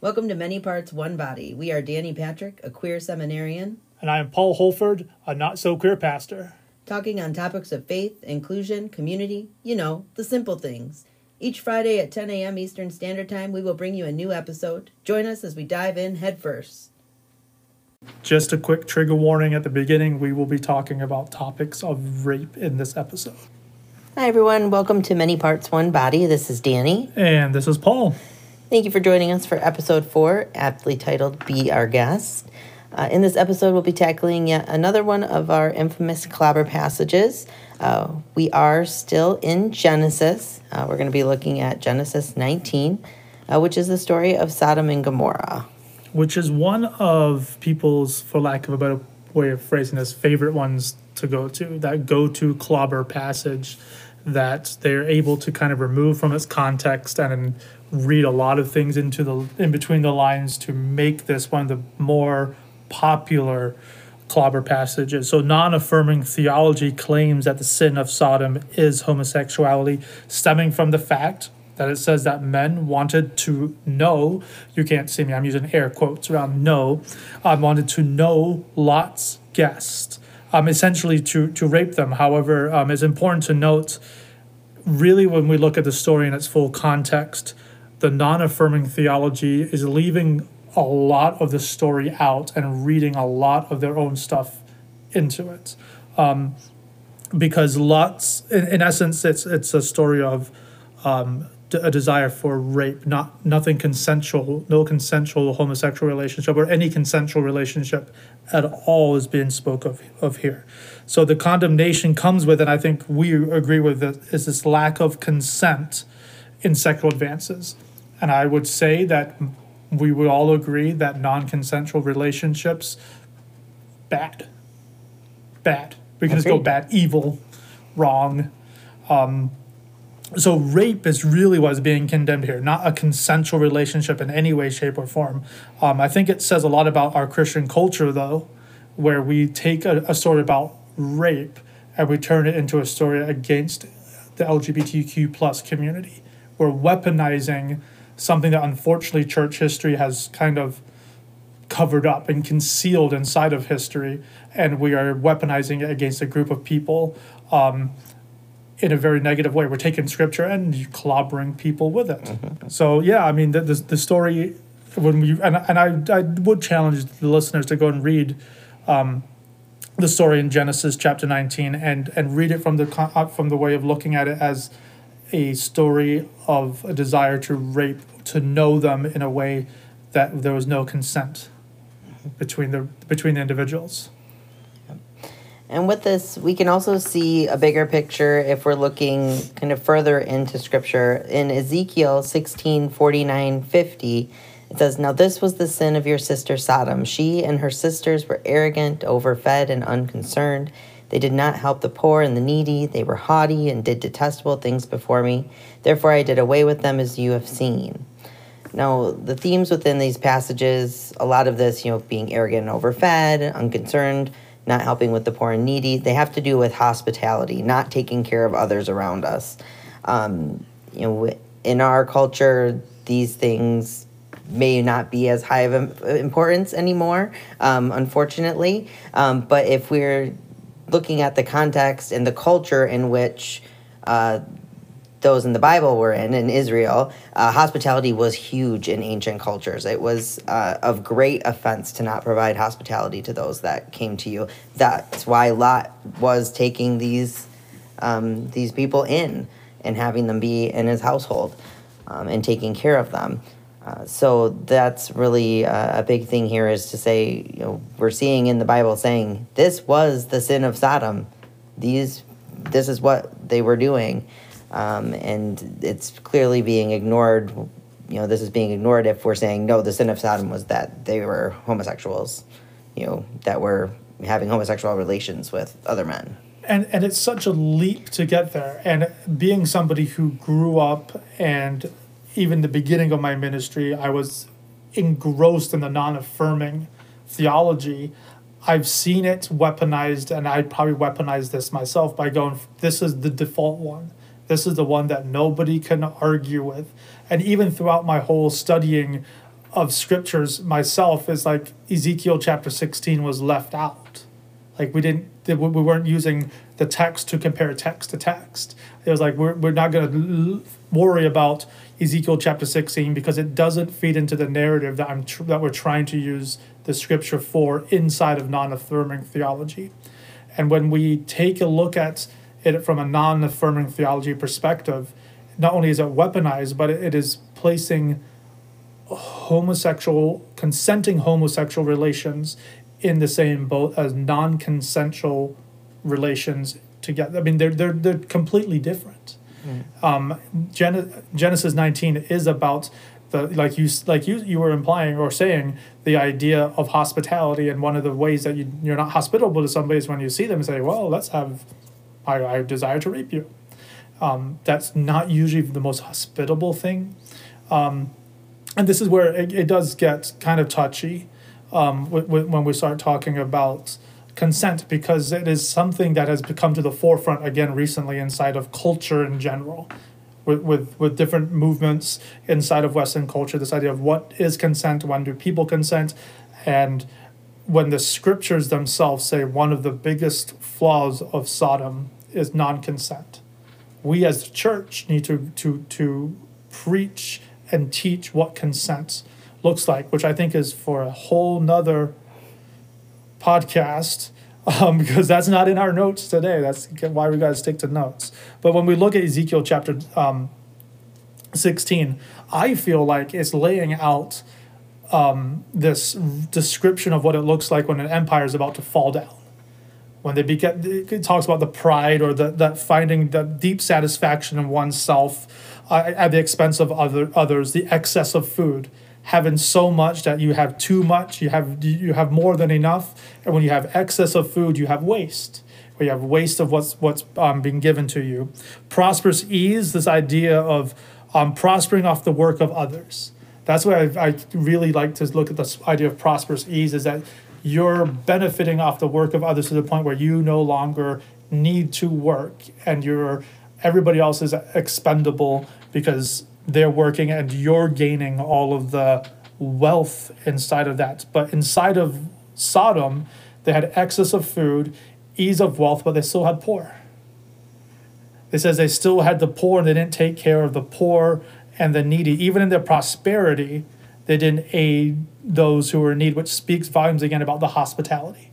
Welcome to Many Parts, One Body. We are Danny Patrick, a queer seminarian, And I am Paul Holford, a not so queer pastor. talking on topics of faith, inclusion, community, you know, the simple things. Each Friday at 10 a.m. Eastern Standard Time, we will bring you a new episode. Join us as we dive in headfirst. Just a quick trigger warning at the beginning we will be talking about topics of rape in this episode. Hi, everyone. Welcome to Many Parts, One Body. This is Danny. And this is Paul. Thank you for joining us for episode four, aptly titled Be Our Guest. Uh, in this episode, we'll be tackling yet another one of our infamous clobber passages. Uh, we are still in Genesis. Uh, we're going to be looking at Genesis 19, uh, which is the story of Sodom and Gomorrah. which is one of people's, for lack of a better way of phrasing this, favorite ones to go to. That go to clobber passage that they're able to kind of remove from its context and read a lot of things into the in between the lines to make this one of the more popular clobber passages. So non-affirming theology claims that the sin of Sodom is homosexuality, stemming from the fact that it says that men wanted to know, you can't see me, I'm using air quotes around know, I wanted to know Lot's guest, um, essentially to, to rape them. However, um, it's important to note, really, when we look at the story in its full context, the non affirming theology is leaving a lot of the story out and reading a lot of their own stuff into it. Um, because lots, in, in essence, it's it's a story of um, a desire for rape, not nothing consensual, no consensual homosexual relationship or any consensual relationship at all is being spoke of of here. So the condemnation comes with, and I think we agree with it, is this lack of consent in sexual advances. And I would say that we would all agree that non-consensual relationships bad, bad. We can just go bad, evil, wrong. Um, so rape is really what's being condemned here, not a consensual relationship in any way, shape, or form. Um, I think it says a lot about our Christian culture, though, where we take a, a story about rape and we turn it into a story against the LGBTQ plus community. We're weaponizing something that unfortunately church history has kind of covered up and concealed inside of history, and we are weaponizing it against a group of people um, in a very negative way. We're taking scripture and clobbering people with it. So yeah, I mean the the, the story when we and, and I I would challenge the listeners to go and read. Um, the story in Genesis chapter 19 and and read it from the uh, from the way of looking at it as a story of a desire to rape to know them in a way that there was no consent between the between the individuals. And with this, we can also see a bigger picture if we're looking kind of further into scripture. In Ezekiel 16 49 50, it says, Now this was the sin of your sister Sodom. She and her sisters were arrogant, overfed, and unconcerned. They did not help the poor and the needy. They were haughty and did detestable things before me. Therefore, I did away with them as you have seen. Now, the themes within these passages, a lot of this, you know, being arrogant and overfed, unconcerned, not helping with the poor and needy, they have to do with hospitality, not taking care of others around us. Um, you know, in our culture, these things may not be as high of importance anymore, um, unfortunately. Um, but if we're looking at the context and the culture in which uh, those in the Bible were in, in Israel, uh, hospitality was huge in ancient cultures. It was uh, of great offense to not provide hospitality to those that came to you. That's why Lot was taking these um, these people in and having them be in his household um, and taking care of them. Uh, so that's really uh, a big thing here is to say, you know, we're seeing in the Bible saying this was the sin of Sodom. These, this is what they were doing, um, and it's clearly being ignored. You know, this is being ignored if we're saying no. The sin of Sodom was that they were homosexuals, you know, that were having homosexual relations with other men. and and it's such a leap to get there and being somebody who grew up and even the beginning of my ministry i was engrossed in the non-affirming theology i've seen it weaponized and i'd probably weaponize this myself by going this is the default one this is the one that nobody can argue with and even throughout my whole studying of scriptures myself is like Ezekiel chapter 16 was left out. Like we didn't, we weren't using the text to compare text to text. It was like, we're, we're not going to worry about Ezekiel chapter 16 because it doesn't feed into the narrative that I'm tr- that we're trying to use the scripture for inside of non-affirming theology. And when we take a look at it from a non-affirming theology perspective, not only is it weaponized, but it is placing homosexual consenting homosexual relations in the same boat as non-consensual relations together. I mean, they're they're they're completely different. Mm. Um, Gen- Genesis 19 is about the like you like you you were implying or saying the idea of hospitality and one of the ways that you you're not hospitable to somebody is when you see them and say, well, let's have I, I desire to rape you. Um, that's not usually the most hospitable thing. Um, and this is where it, it does get kind of touchy um, w- w- when we start talking about consent because it is something that has become to the forefront again recently inside of culture in general with, with, with different movements inside of western culture this idea of what is consent when do people consent and when the scriptures themselves say one of the biggest flaws of sodom is non-consent we as the church need to to to preach and teach what consent looks like, which I think is for a whole nother podcast um, because that's not in our notes today. That's why we got to stick to notes. But when we look at Ezekiel chapter um, 16, I feel like it's laying out um, this description of what it looks like when an empire is about to fall down. When they begin, it talks about the pride or the, that finding the deep satisfaction in oneself uh, at the expense of other others, the excess of food, having so much that you have too much, you have you have more than enough, and when you have excess of food, you have waste. Where you have waste of what's what's um, being given to you. Prosperous ease, this idea of um, prospering off the work of others. That's why I, really like to look at this idea of prosperous ease. Is that you're benefiting off the work of others to the point where you no longer need to work and you're everybody else is expendable because they're working and you're gaining all of the wealth inside of that. But inside of Sodom, they had excess of food, ease of wealth, but they still had poor. It says they still had the poor and they didn't take care of the poor and the needy. Even in their prosperity, they didn't aid those who were in need, which speaks volumes again about the hospitality.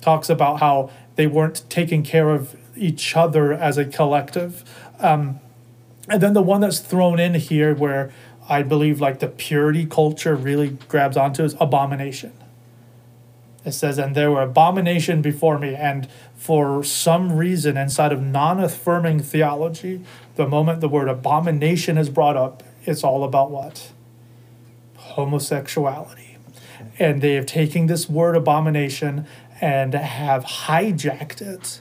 Talks about how they weren't taking care of each other as a collective. Um, and then the one that's thrown in here where I believe like the purity culture really grabs onto is abomination. It says, and there were abomination before me. And for some reason, inside of non affirming theology, the moment the word abomination is brought up, it's all about what? Homosexuality. And they have taken this word abomination and have hijacked it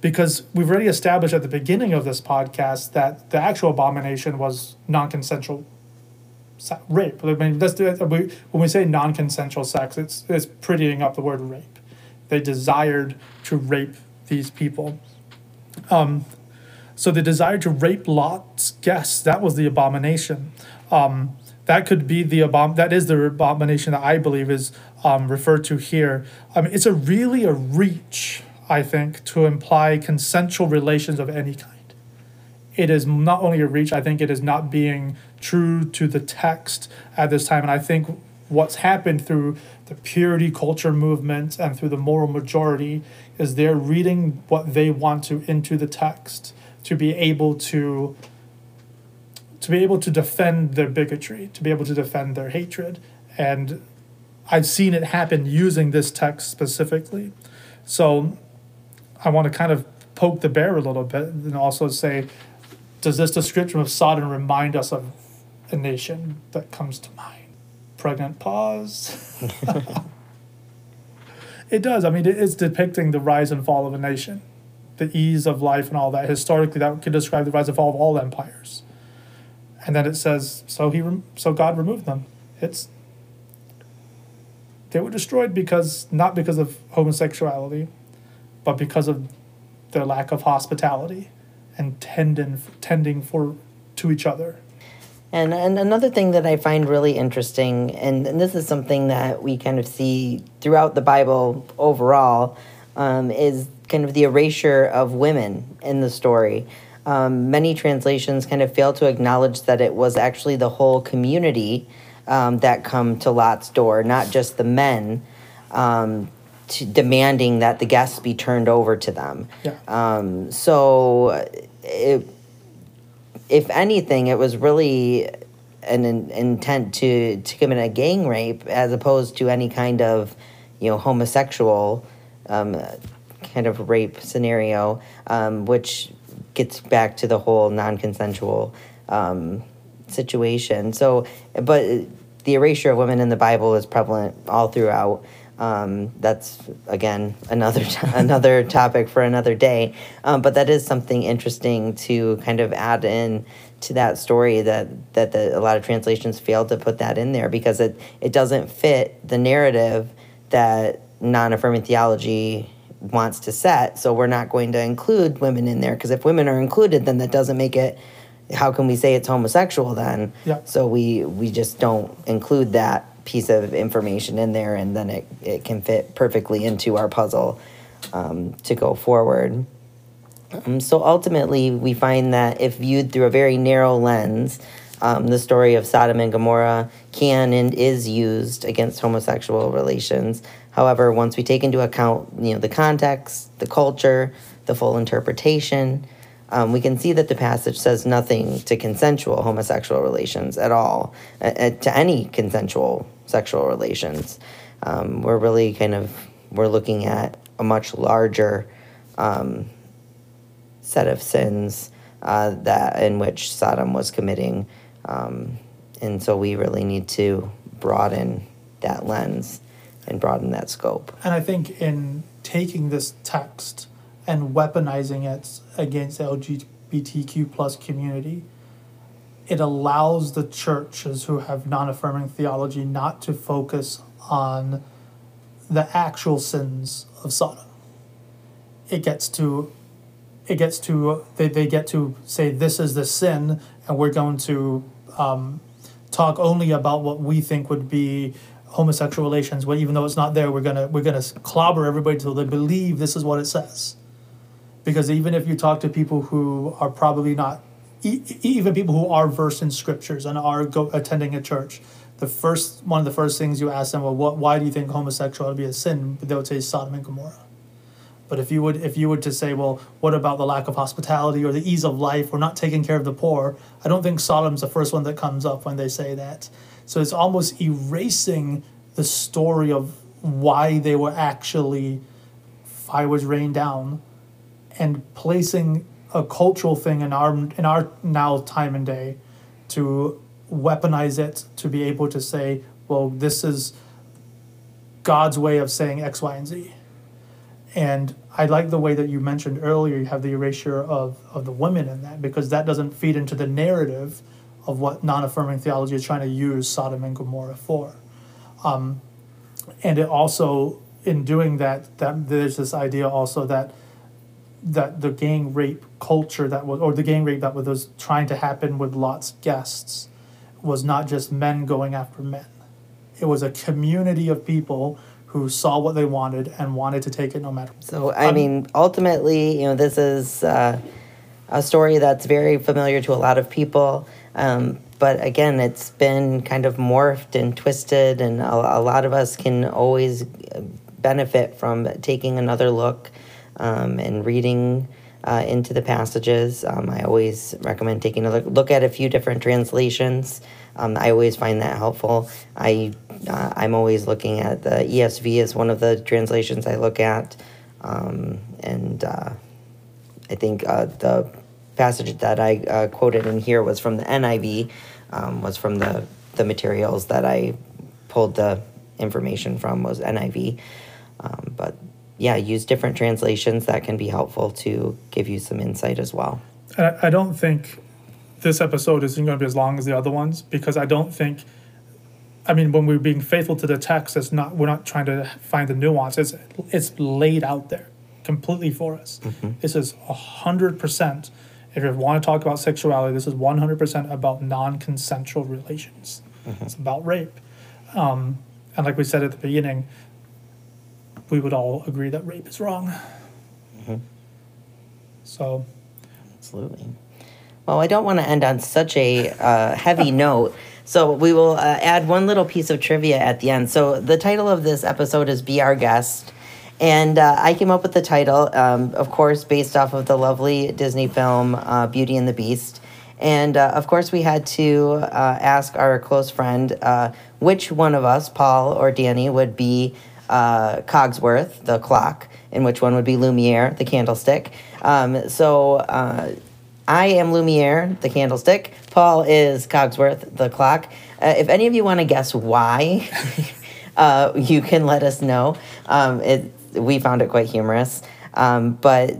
because we've already established at the beginning of this podcast that the actual abomination was non-consensual rape. I mean, that's when we say non-consensual sex, it's it's prettying up the word rape. They desired to rape these people. Um, so the desire to rape Lot's guests, that was the abomination. Um, that could be the abom- that is the abomination that I believe is um, referred to here. I mean, it's a really a reach I think, to imply consensual relations of any kind. It is not only a reach, I think it is not being true to the text at this time. And I think what's happened through the purity culture movement and through the moral majority is they're reading what they want to into the text to be able to to be able to defend their bigotry, to be able to defend their hatred. And I've seen it happen using this text specifically. So I want to kind of poke the bear a little bit and also say, does this description of Sodom remind us of a nation that comes to mind? Pregnant pause. it does. I mean, it's depicting the rise and fall of a nation, the ease of life and all that. Historically, that could describe the rise and fall of all empires. And then it says, so he, so God removed them. It's they were destroyed because not because of homosexuality, but because of their lack of hospitality and tending tending for to each other. And, and another thing that I find really interesting, and, and this is something that we kind of see throughout the Bible overall, um, is kind of the erasure of women in the story. Um, many translations kind of fail to acknowledge that it was actually the whole community um, that come to Lot's door, not just the men, um, to demanding that the guests be turned over to them. Yeah. Um, so, it, if anything, it was really an in, intent to to commit a gang rape as opposed to any kind of, you know, homosexual um, kind of rape scenario, um, which gets back to the whole non-consensual um, situation. So, but the erasure of women in the Bible is prevalent all throughout. Um, that's again another t- another topic for another day. Um, but that is something interesting to kind of add in to that story that that the, a lot of translations fail to put that in there because it it doesn't fit the narrative that non-affirming theology wants to set. So we're not going to include women in there because if women are included, then that doesn't make it. How can we say it's homosexual then? Yeah. So we we just don't include that piece of information in there, and then it it can fit perfectly into our puzzle um, to go forward. Um, so ultimately, we find that if viewed through a very narrow lens, um, the story of Sodom and Gomorrah can and is used against homosexual relations. However, once we take into account, you know, the context, the culture, the full interpretation, um, we can see that the passage says nothing to consensual homosexual relations at all, uh, uh, to any consensual sexual relations. Um, we're really kind of we're looking at a much larger um, set of sins uh, that in which Sodom was committing, um, and so we really need to broaden that lens and broaden that scope. And I think in taking this text and weaponizing it against the LGBTQ plus community, it allows the churches who have non-affirming theology not to focus on the actual sins of Sodom. It gets to it gets to they, they get to say this is the sin and we're going to um, talk only about what we think would be homosexual relations well even though it's not there we're gonna we're gonna clobber everybody till they believe this is what it says. Because even if you talk to people who are probably not e- even people who are versed in scriptures and are go, attending a church the first one of the first things you ask them well what why do you think homosexuality is a sin? They would say sodom and gomorrah but if you would if you were to say, well, what about the lack of hospitality or the ease of life or not taking care of the poor? I don't think Sodom's the first one that comes up when they say that. So it's almost erasing the story of why they were actually fire was rained down and placing a cultural thing in our in our now time and day to weaponize it to be able to say, well, this is God's way of saying X, Y, and Z. And I like the way that you mentioned earlier, you have the erasure of, of the women in that because that doesn't feed into the narrative of what non affirming theology is trying to use Sodom and Gomorrah for. Um, and it also, in doing that, that there's this idea also that that the gang rape culture that was, or the gang rape that was trying to happen with Lot's guests, was not just men going after men. It was a community of people who saw what they wanted and wanted to take it no matter. So I mean, ultimately, you know, this is uh, a story that's very familiar to a lot of people. Um, but again, it's been kind of morphed and twisted, and a, a lot of us can always benefit from taking another look um, and reading uh, into the passages. Um, I always recommend taking a look, look at a few different translations. Um, I always find that helpful. I uh, I'm always looking at the ESV as one of the translations I look at, um, and uh, I think uh, the passage that I uh, quoted in here was from the NIV, um, was from the the materials that I pulled the information from was NIV, um, but yeah, use different translations that can be helpful to give you some insight as well. I, don't think this episode isn't going to be as long as the other ones because I don't think. I mean, when we're being faithful to the text, it's not. We're not trying to find the nuance. It's it's laid out there completely for us. Mm-hmm. This is hundred percent If you want to talk about sexuality, this is 100% about non consensual relations. It's about rape. Um, and like we said at the beginning, we would all agree that rape is wrong. So, Absolutely. Well, I don't want to end on such a uh, heavy note. So we will uh, add one little piece of trivia at the end. So the title of this episode is "Be Our Guest," and uh, I came up with the title, um, of course, based off of the lovely Disney film uh, "Beauty and the Beast." And uh, of course, we had to uh, ask our close friend uh, which one of us, Paul or Danny, would be Cogsworth, the clock, and which one would be Lumiere, the candlestick. Um, so I am Lumiere, the candlestick. Paul is Cogsworth, the clock. Uh, if any of you want to guess why, uh, you can let us know. Um, it, we found it quite humorous. Um, but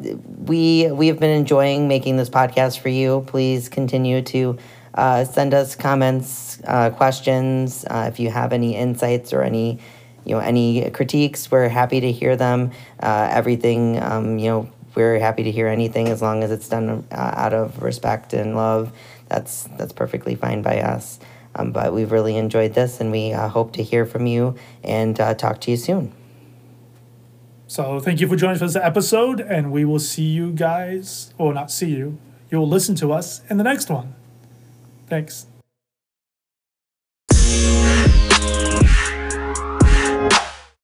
we we have been enjoying making this podcast for you. Please continue to uh, send us comments, uh, questions. Uh, if you have any insights or any you know any critiques, we're happy to hear them. Uh, everything um, you know, we're happy to hear anything as long as it's done uh, out of respect and love. That's that's perfectly fine by us. Um, but we've really enjoyed this, and we uh, hope to hear from you and uh, talk to you soon. so thank you for joining us for this episode, and we will see you guys, or not see you, you'll listen to us in the next one. Thanks.